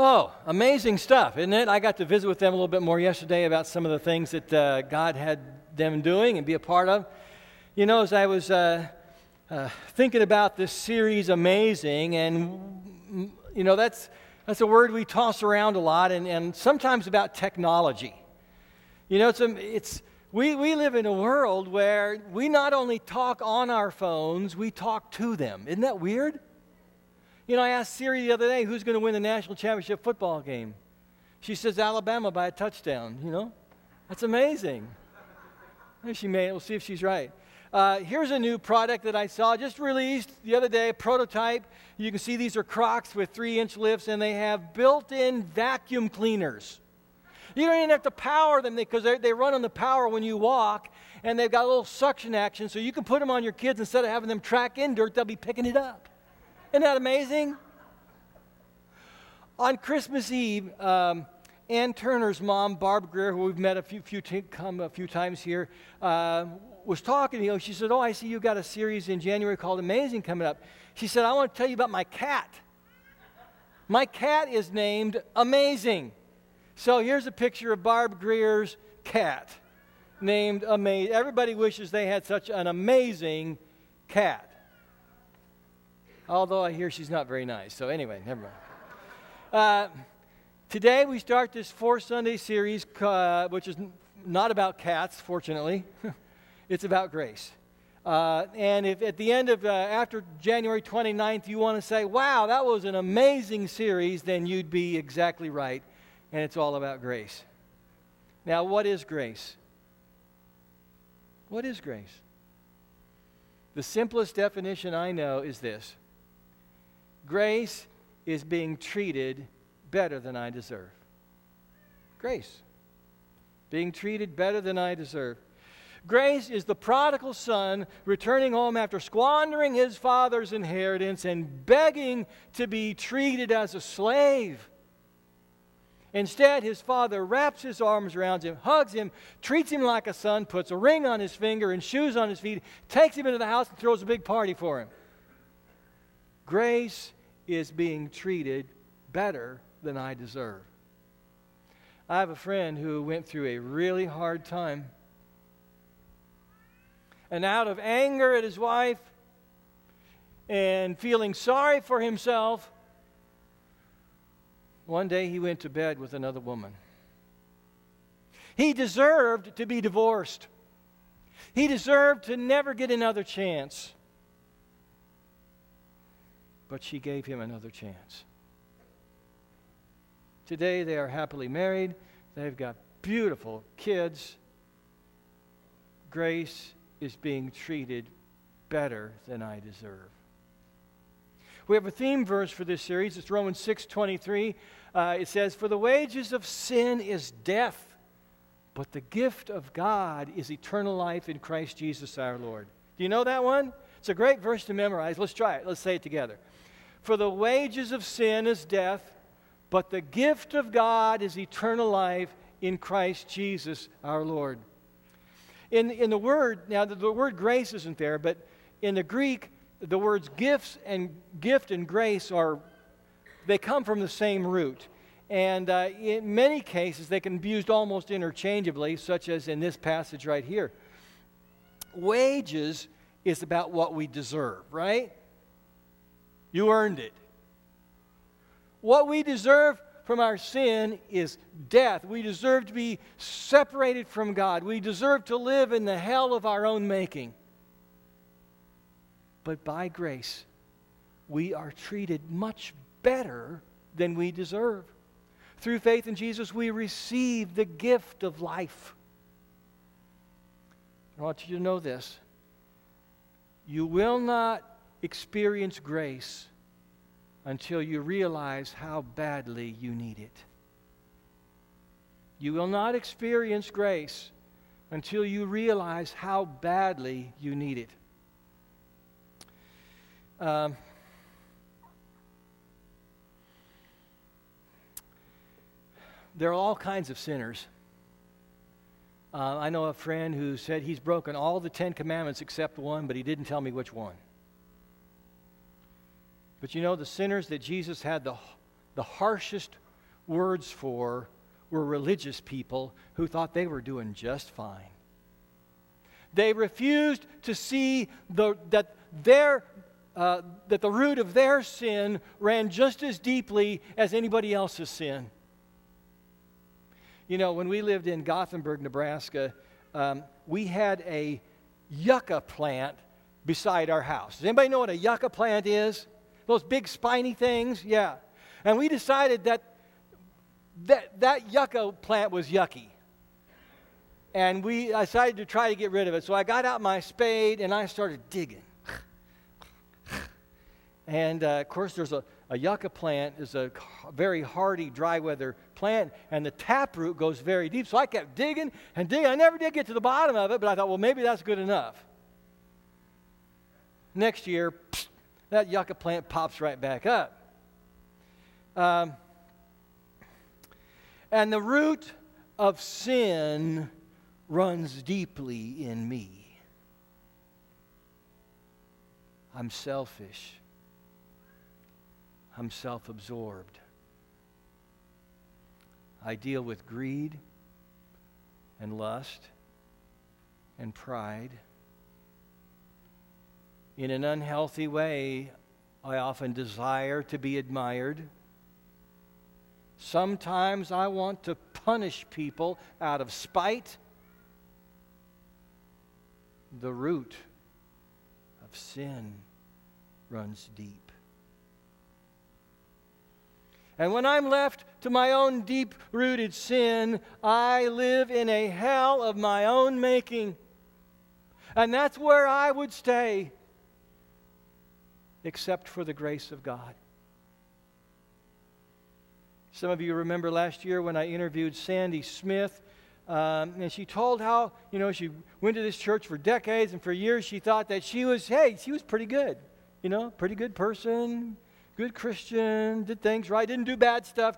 Oh, amazing stuff, isn't it? I got to visit with them a little bit more yesterday about some of the things that uh, God had them doing and be a part of. You know, as I was uh, uh, thinking about this series, Amazing, and, you know, that's, that's a word we toss around a lot, and, and sometimes about technology. You know, it's, a, it's, we, we live in a world where we not only talk on our phones, we talk to them. Isn't that weird? You know, I asked Siri the other day, who's going to win the national championship football game? She says Alabama by a touchdown, you know? That's amazing. She may, we'll see if she's right. Uh, here's a new product that I saw just released the other day—a prototype. You can see these are Crocs with three inch lifts, and they have built in vacuum cleaners. You don't even have to power them because they run on the power when you walk, and they've got a little suction action, so you can put them on your kids instead of having them track in dirt, they'll be picking it up. Isn't that amazing? On Christmas Eve, um, Ann Turner's mom, Barb Greer, who we've met a few, few t- come a few times here, uh, was talking. To you she said, "Oh, I see you got a series in January called Amazing coming up." She said, "I want to tell you about my cat. My cat is named Amazing." So here's a picture of Barb Greer's cat, named Amazing. Everybody wishes they had such an amazing cat although I hear she's not very nice. So, anyway, never mind. Uh, today we start this four Sunday series, uh, which is not about cats, fortunately. it's about grace. Uh, and if at the end of, uh, after January 29th, you want to say, wow, that was an amazing series, then you'd be exactly right. And it's all about grace. Now, what is grace? What is grace? The simplest definition I know is this Grace is being treated better than I deserve. Grace. Being treated better than I deserve. Grace is the prodigal son returning home after squandering his father's inheritance and begging to be treated as a slave. Instead, his father wraps his arms around him, hugs him, treats him like a son, puts a ring on his finger and shoes on his feet, takes him into the house, and throws a big party for him. Grace is being treated better than I deserve. I have a friend who went through a really hard time. And out of anger at his wife and feeling sorry for himself, one day he went to bed with another woman. He deserved to be divorced. He deserved to never get another chance but she gave him another chance. Today they are happily married, they've got beautiful kids. Grace is being treated better than I deserve. We have a theme verse for this series. It's Romans 6:23. Uh, it says, "For the wages of sin is death, but the gift of God is eternal life in Christ Jesus our Lord." Do you know that one? It's a great verse to memorize. Let's try it. Let's say it together. For the wages of sin is death, but the gift of God is eternal life in Christ Jesus our Lord. In, in the word, now the, the word grace isn't there, but in the Greek, the words gifts and gift and grace are, they come from the same root. And uh, in many cases, they can be used almost interchangeably, such as in this passage right here. Wages is about what we deserve, right? You earned it. What we deserve from our sin is death. We deserve to be separated from God. We deserve to live in the hell of our own making. But by grace, we are treated much better than we deserve. Through faith in Jesus, we receive the gift of life. I want you to know this. You will not experience grace until you realize how badly you need it. You will not experience grace until you realize how badly you need it. Um, there are all kinds of sinners. Uh, I know a friend who said he's broken all the Ten Commandments except one, but he didn't tell me which one. But you know, the sinners that Jesus had the, the harshest words for were religious people who thought they were doing just fine. They refused to see the, that, their, uh, that the root of their sin ran just as deeply as anybody else's sin. You know, when we lived in Gothenburg, Nebraska, um, we had a yucca plant beside our house. Does anybody know what a yucca plant is? Those big spiny things? Yeah. And we decided that that, that yucca plant was yucky. And we decided to try to get rid of it. So I got out my spade and I started digging. And uh, of course, there's a, a yucca plant is a very hardy dry weather plant, and the taproot goes very deep. So I kept digging and digging. I never did get to the bottom of it, but I thought, well, maybe that's good enough. Next year, that yucca plant pops right back up. Um, and the root of sin runs deeply in me. I'm selfish. I'm self absorbed. I deal with greed and lust and pride. In an unhealthy way, I often desire to be admired. Sometimes I want to punish people out of spite. The root of sin runs deep. And when I'm left to my own deep rooted sin, I live in a hell of my own making. And that's where I would stay, except for the grace of God. Some of you remember last year when I interviewed Sandy Smith. Um, and she told how, you know, she went to this church for decades, and for years she thought that she was, hey, she was pretty good. You know, pretty good person, good Christian, did things right, didn't do bad stuff.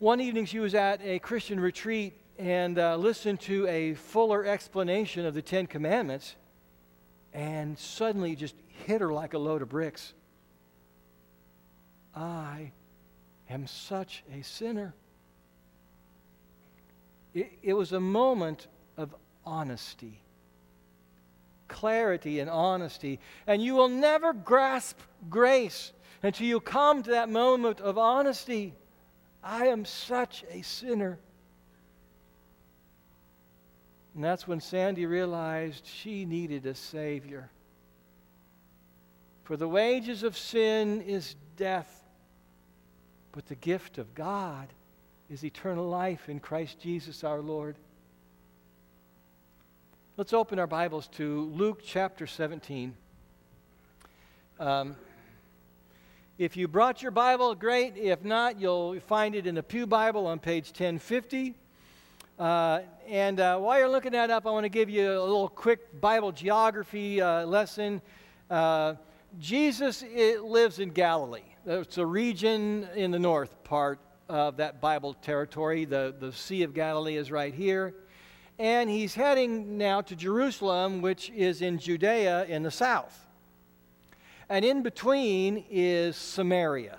One evening she was at a Christian retreat and uh, listened to a fuller explanation of the Ten Commandments, and suddenly just hit her like a load of bricks. I am such a sinner. It, it was a moment of honesty, clarity, and honesty. And you will never grasp grace until you come to that moment of honesty. I am such a sinner. And that's when Sandy realized she needed a Savior. For the wages of sin is death. But the gift of God is eternal life in Christ Jesus our Lord. Let's open our Bibles to Luke chapter 17. Um, if you brought your Bible, great. If not, you'll find it in the Pew Bible on page 1050. Uh, and uh, while you're looking that up, I want to give you a little quick Bible geography uh, lesson. Uh, Jesus lives in Galilee. It's a region in the north part of that Bible territory. The, the Sea of Galilee is right here. And he's heading now to Jerusalem, which is in Judea in the south. And in between is Samaria.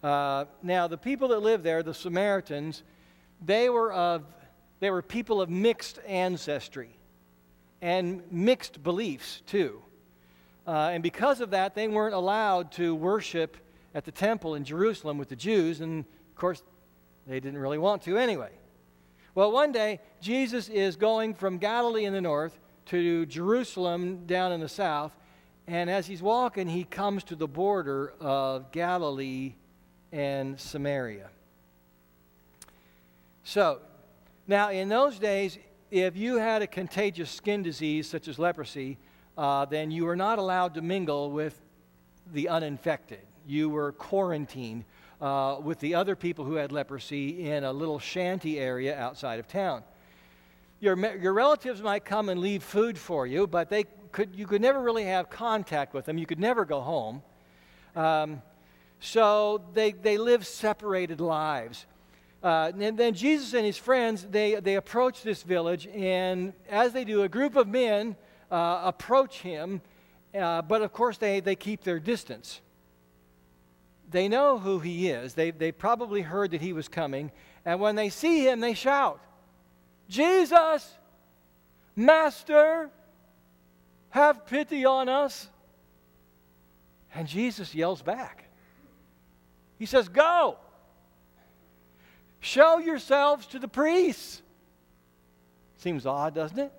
Uh, now, the people that lived there, the Samaritans, they were, of, they were people of mixed ancestry and mixed beliefs, too. Uh, and because of that, they weren't allowed to worship at the temple in Jerusalem with the Jews, and of course, they didn't really want to anyway. Well, one day, Jesus is going from Galilee in the north to Jerusalem down in the south, and as he's walking, he comes to the border of Galilee and Samaria. So, now in those days, if you had a contagious skin disease such as leprosy, uh, then you were not allowed to mingle with the uninfected. You were quarantined uh, with the other people who had leprosy in a little shanty area outside of town. Your, your relatives might come and leave food for you, but they could, you could never really have contact with them. You could never go home. Um, so they, they live separated lives. Uh, and then Jesus and his friends, they, they approach this village, and as they do, a group of men uh, approach him, uh, but of course they, they keep their distance. they know who he is. They, they probably heard that he was coming. And when they see him, they shout, Jesus, Master, have pity on us. And Jesus yells back. He says, Go, show yourselves to the priests. Seems odd, doesn't it?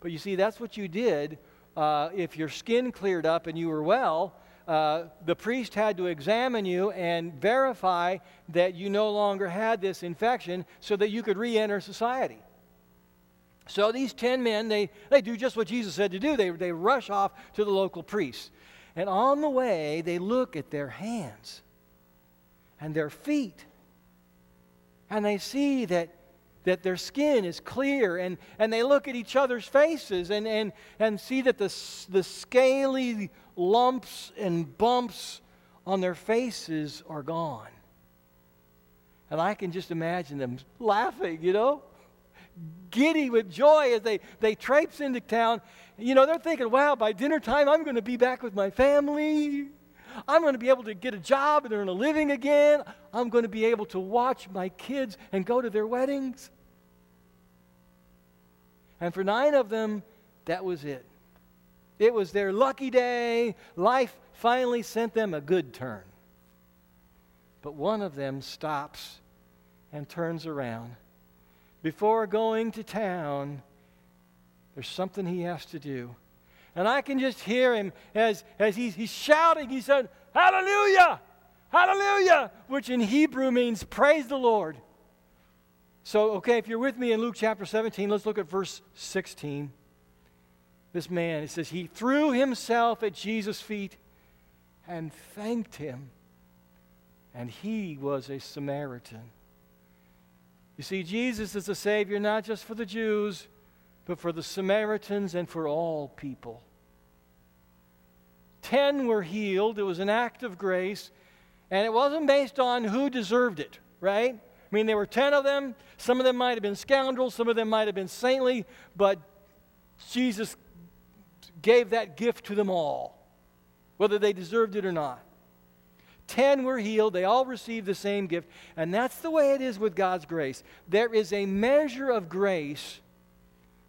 But you see, that's what you did uh, if your skin cleared up and you were well uh, the priest had to examine you and verify that you no longer had this infection so that you could re enter society. So these 10 men, they, they do just what Jesus said to do. They, they rush off to the local priest. And on the way, they look at their hands and their feet. And they see that, that their skin is clear. And, and they look at each other's faces and, and, and see that the, the scaly lumps and bumps on their faces are gone. And I can just imagine them laughing, you know, giddy with joy as they, they traipse into town. You know, they're thinking, wow, by dinner time, I'm going to be back with my family. I'm going to be able to get a job and earn a living again. I'm going to be able to watch my kids and go to their weddings. And for nine of them, that was it. It was their lucky day. Life finally sent them a good turn. But one of them stops and turns around. Before going to town, there's something he has to do. And I can just hear him as, as he's, he's shouting. He said, Hallelujah! Hallelujah! Which in Hebrew means praise the Lord. So, okay, if you're with me in Luke chapter 17, let's look at verse 16 this man, it says, he threw himself at Jesus' feet and thanked him. And he was a Samaritan. You see, Jesus is the Savior not just for the Jews, but for the Samaritans and for all people. Ten were healed. It was an act of grace, and it wasn't based on who deserved it, right? I mean, there were ten of them. Some of them might have been scoundrels, some of them might have been saintly, but Jesus gave that gift to them all, whether they deserved it or not. Ten were healed. They all received the same gift. And that's the way it is with God's grace. There is a measure of grace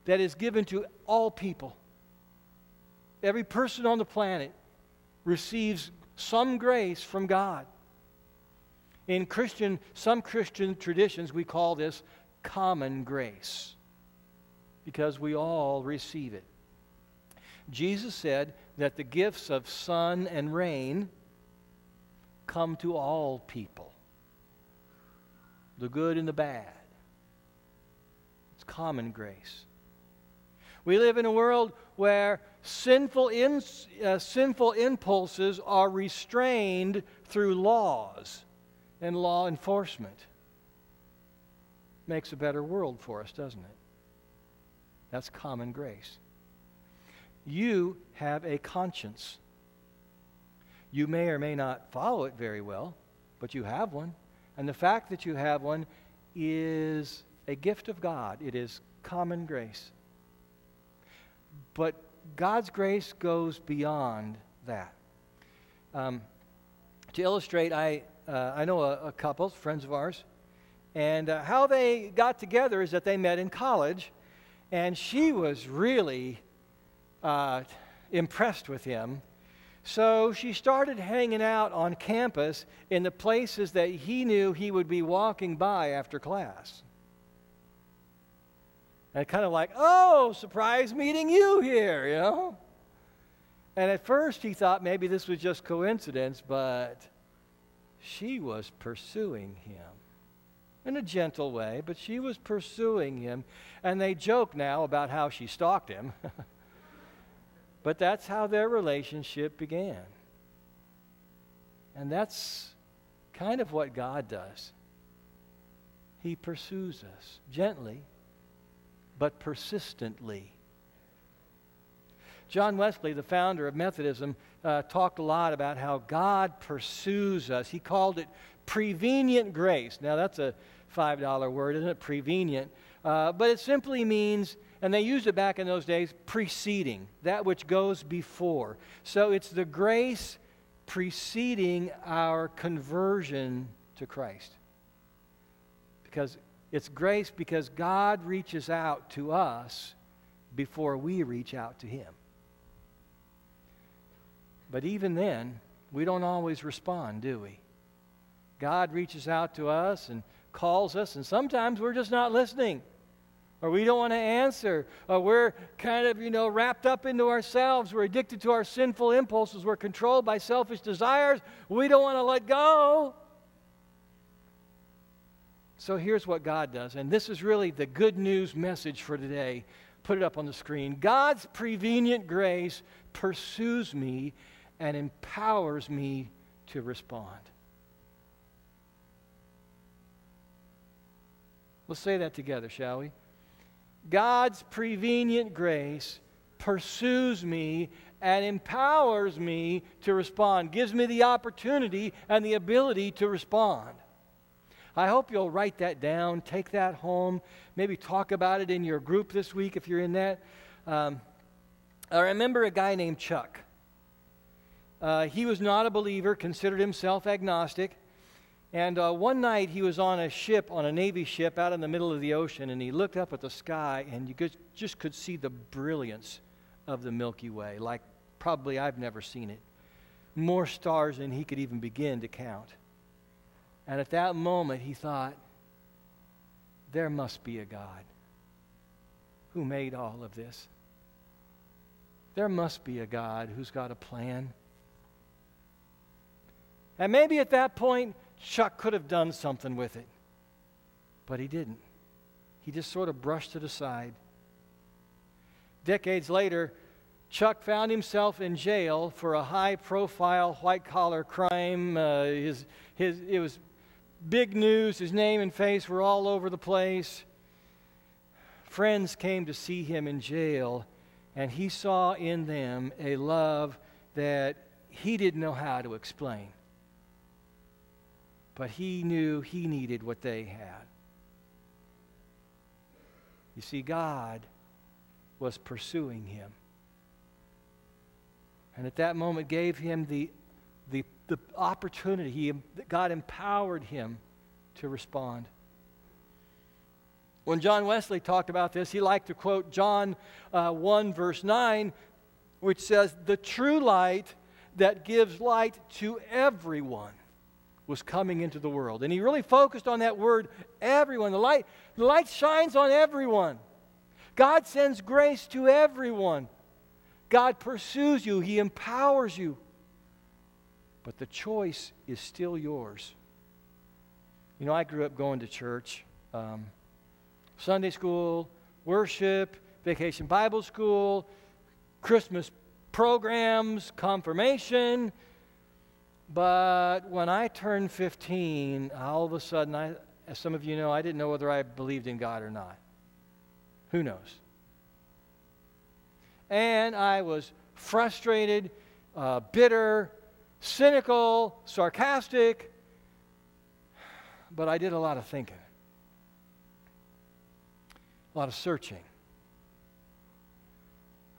that is given to all people. Every person on the planet receives some grace from God. In Christian, some Christian traditions, we call this common grace because we all receive it. Jesus said that the gifts of sun and rain come to all people the good and the bad. It's common grace. We live in a world where sinful, in, uh, sinful impulses are restrained through laws and law enforcement. Makes a better world for us, doesn't it? That's common grace you have a conscience. You may or may not follow it very well, but you have one. And the fact that you have one is a gift of God, it is common grace. But God's grace goes beyond that. Um, to illustrate, I, uh, I know a, a, couple, friends of ours, and uh, how they got together is that they met in college, and she was really uh, impressed with him. So she started hanging out on campus in the places that he knew he would be walking by after class. And kind of like, oh, surprise meeting you here, you know? And at first he thought maybe this was just coincidence, but she was pursuing him in a gentle way, but she was pursuing him. And they joke now about how she stalked him. But that's how their relationship began. And that's kind of what God does. He pursues us gently, but persistently. John Wesley, the founder of Methodism, uh, talked a lot about how God pursues us. He called it prevenient grace. Now, that's a $5 word, isn't it? Prevenient. Uh, but it simply means and they used it back in those days, preceding, that which goes before. So it's the grace preceding our conversion to Christ. Because it's grace because God reaches out to us before we reach out to Him. But even then, we don't always respond, do we? God reaches out to us and calls us, and sometimes we're just not listening. Or we don't want to answer. Or we're kind of, you know, wrapped up into ourselves. We're addicted to our sinful impulses. We're controlled by selfish desires. We don't want to let go. So here's what God does. And this is really the good news message for today. Put it up on the screen. God's prevenient grace pursues me and empowers me to respond. Let's say that together, shall we? God's prevenient grace pursues me and empowers me to respond, gives me the opportunity and the ability to respond. I hope you'll write that down, take that home, maybe talk about it in your group this week if you're in that. Um, I remember a guy named Chuck. Uh, he was not a believer, considered himself agnostic. And uh, one night he was on a ship, on a Navy ship out in the middle of the ocean, and he looked up at the sky and you could, just could see the brilliance of the Milky Way, like probably I've never seen it. More stars than he could even begin to count. And at that moment, he thought, there must be a God who made all of this. There must be a God who's got a plan. And maybe at that point, Chuck could have done something with it, but he didn't. He just sort of brushed it aside. Decades later, Chuck found himself in jail for a high profile white collar crime. Uh, his, his, it was big news. His name and face were all over the place. Friends came to see him in jail, and he saw in them a love that he didn't know how to explain but he knew he needed what they had. You see, God was pursuing him. And at that moment gave him the, the, the opportunity. He, God empowered him to respond. When John Wesley talked about this, he liked to quote John uh, 1, verse 9, which says, The true light that gives light to everyone was coming into the world. And he really focused on that word, everyone. The light, the light shines on everyone. God sends grace to everyone. God pursues you, He empowers you. But the choice is still yours. You know, I grew up going to church, um, Sunday school, worship, vacation Bible school, Christmas programs, confirmation, but when I turned 15, all of a sudden, I, as some of you know, I didn't know whether I believed in God or not. Who knows? And I was frustrated, uh, bitter, cynical, sarcastic, but I did a lot of thinking, a lot of searching.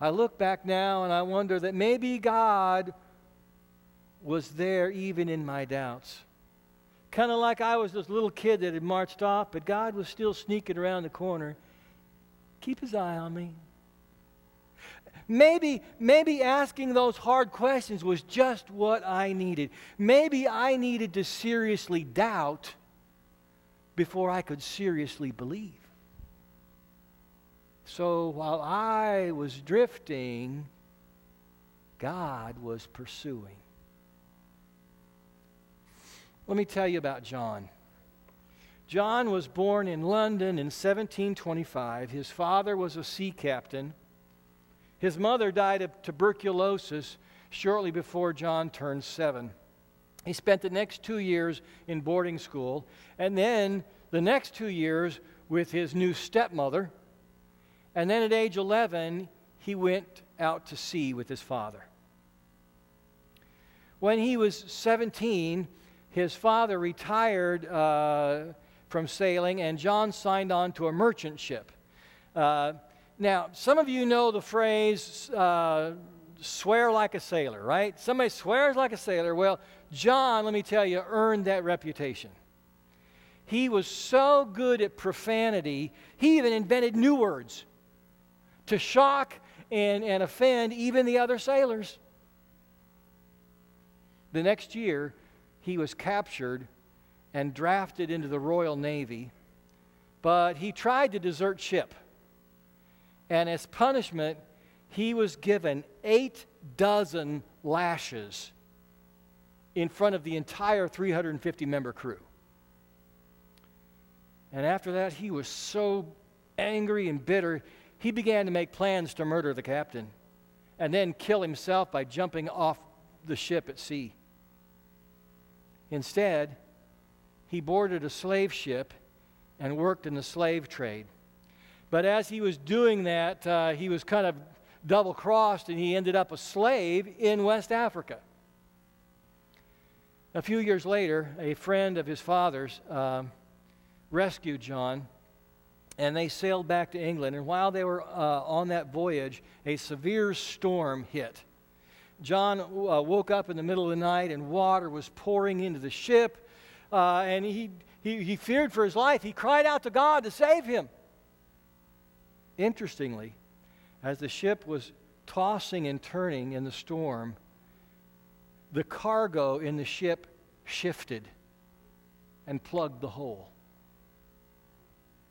I look back now and I wonder that maybe God was there even in my doubts. Kind of like I was this little kid that had marched off, but God was still sneaking around the corner. Keep his eye on me. Maybe, maybe asking those hard questions was just what I needed. Maybe I needed to seriously doubt before I could seriously believe. So while I was drifting, God was pursuing. Let me tell you about John. John was born in London in 1725. His father was a sea captain. His mother died of tuberculosis shortly before John turned seven. He spent the next two years in boarding school, and then the next two years with his new stepmother. And then at age 11, he went out to sea with his father. When he was 17, his father retired uh, from sailing, and John signed on to a merchant ship. Uh, now, some of you know the phrase uh, swear like a sailor, right? Somebody swears like a sailor. Well, John, let me tell you, earned that reputation. He was so good at profanity, he even invented new words to shock and, and offend even the other sailors. The next year, he was captured and drafted into the Royal Navy, but he tried to desert ship. And as punishment, he was given eight dozen lashes in front of the entire 350 member crew. And after that, he was so angry and bitter, he began to make plans to murder the captain and then kill himself by jumping off the ship at sea. Instead, he boarded a slave ship and worked in the slave trade. But as he was doing that, uh, he was kind of double crossed and he ended up a slave in West Africa. A few years later, a friend of his father's uh, rescued John and they sailed back to England. And while they were uh, on that voyage, a severe storm hit. John uh, woke up in the middle of the night and water was pouring into the ship. Uh, and he, he, he feared for his life. He cried out to God to save him. Interestingly, as the ship was tossing and turning in the storm, the cargo in the ship shifted and plugged the hole.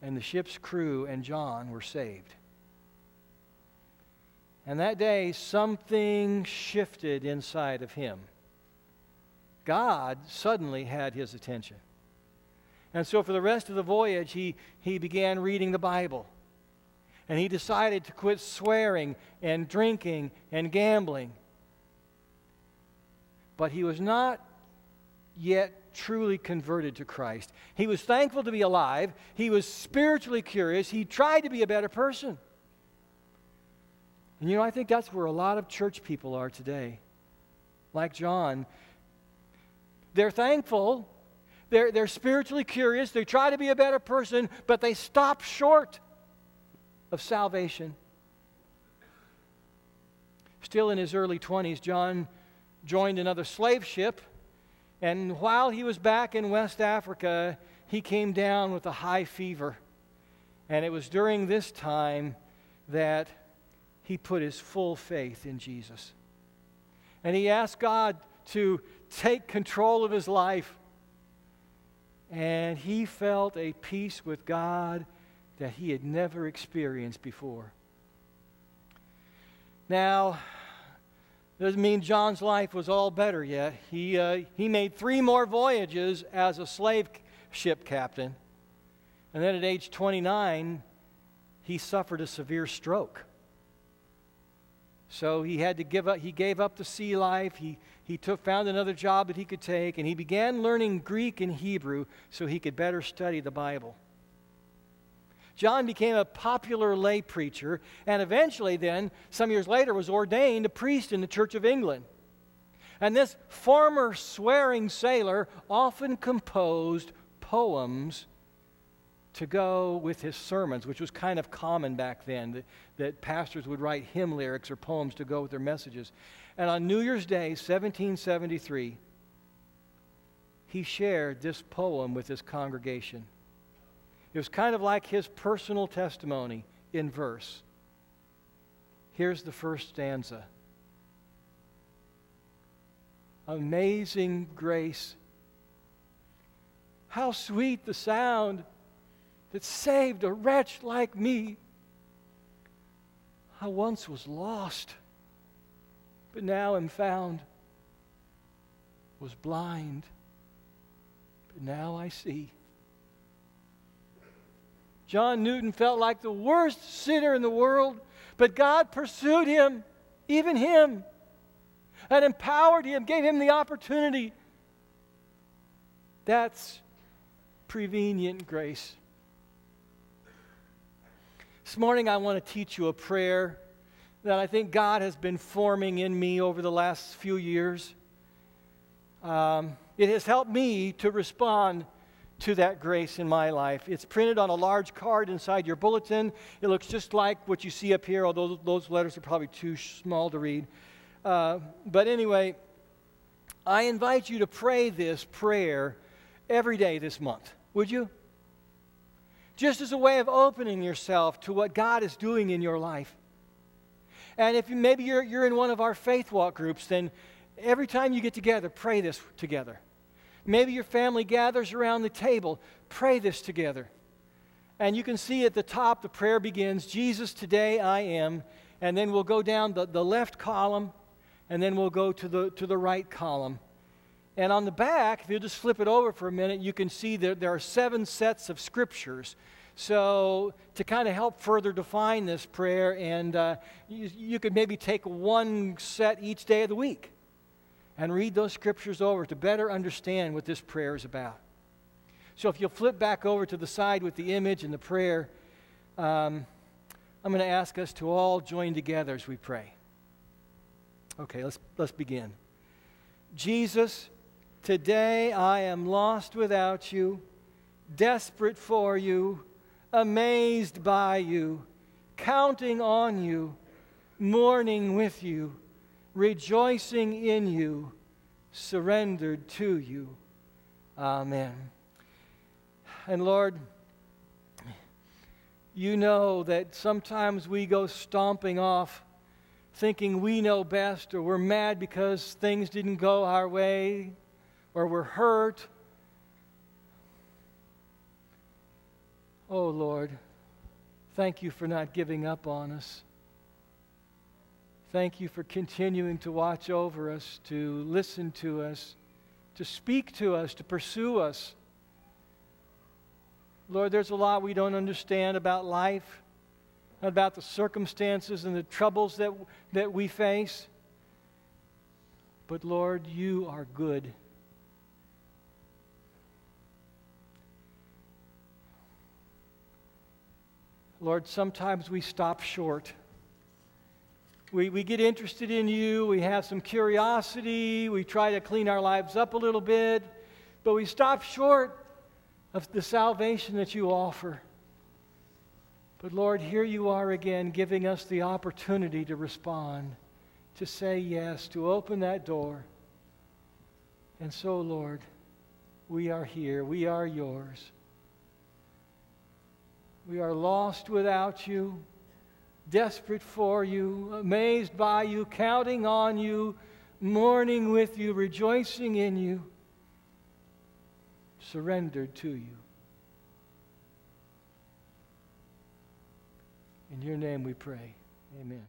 And the ship's crew and John were saved. And that day, something shifted inside of him. God suddenly had his attention. And so, for the rest of the voyage, he, he began reading the Bible. And he decided to quit swearing and drinking and gambling. But he was not yet truly converted to Christ. He was thankful to be alive, he was spiritually curious, he tried to be a better person. And you know, I think that's where a lot of church people are today. Like John, they're thankful, they're, they're spiritually curious, they try to be a better person, but they stop short of salvation. Still in his early 20s, John joined another slave ship, and while he was back in West Africa, he came down with a high fever. And it was during this time that he put his full faith in Jesus. And he asked God to take control of his life. And he felt a peace with God that he had never experienced before. Now, doesn't mean John's life was all better yet. He, uh, he made three more voyages as a slave ship captain. And then at age 29, he suffered a severe stroke. So he had to give up, he gave up the sea life. He, he took, found another job that he could take, and he began learning Greek and Hebrew so he could better study the Bible. John became a popular lay preacher, and eventually, then, some years later, was ordained a priest in the Church of England. And this former swearing sailor often composed poems to go with his sermons, which was kind of common back then, that, that pastors would write hymn lyrics or poems to go with their messages. And on New Year's Day, 1773, he shared this poem with his congregation. It was kind of like his personal testimony in verse. Here's the first stanza Amazing grace. How sweet the sound that saved a wretch like me. I once was lost, but now am found, was blind, but now I see. John Newton felt like the worst sinner in the world, but God pursued him, even him, and empowered him, gave him the opportunity. That's prevenient grace. This morning, I want to teach you a prayer that I think God has been forming in me over the last few years. Um, it has helped me to respond to that grace in my life. It's printed on a large card inside your bulletin. It looks just like what you see up here, although those letters are probably too small to read. Uh, but anyway, I invite you to pray this prayer every day this month. Would you? Just as a way of opening yourself to what God is doing in your life. And if maybe you're, you're in one of our faith walk groups, then every time you get together, pray this together. Maybe your family gathers around the table, pray this together. And you can see at the top the prayer begins Jesus, today I am. And then we'll go down the, the left column, and then we'll go to the, to the right column. And on the back, if you just flip it over for a minute, you can see that there are seven sets of scriptures. So, to kind of help further define this prayer, and uh, you, you could maybe take one set each day of the week and read those scriptures over to better understand what this prayer is about. So if you'll flip back over to the side with the image and the prayer, um, I'm going to ask us to all join together as we pray. Okay, let's, let's begin. Jesus, today I am lost without you, desperate for you, amazed by you, counting on you, mourning with you, rejoicing in you, surrendered to you. Amen. And Lord, you know that sometimes we go stomping off thinking we know best, or we're mad because things didn't go our way, or we're hurt. Oh Lord, thank you for not giving up on us. Thank you for continuing to watch over us, to listen to us, to speak to us, to pursue us. Lord, there's a lot we don't understand about life, about the circumstances and the troubles that, that we face. But Lord, you are good. Lord, sometimes we stop short. We, we get interested in you, we have some curiosity, we try to clean our lives up a little bit, but we stop short of the salvation that you offer. But Lord, here you are again giving us the opportunity to respond, to say yes, to open that door. And so, Lord, we are here. We are yours. We are lost without you, desperate for you, amazed by you, counting on you, mourning with you, rejoicing in you surrendered to you. In your name we pray. Amen.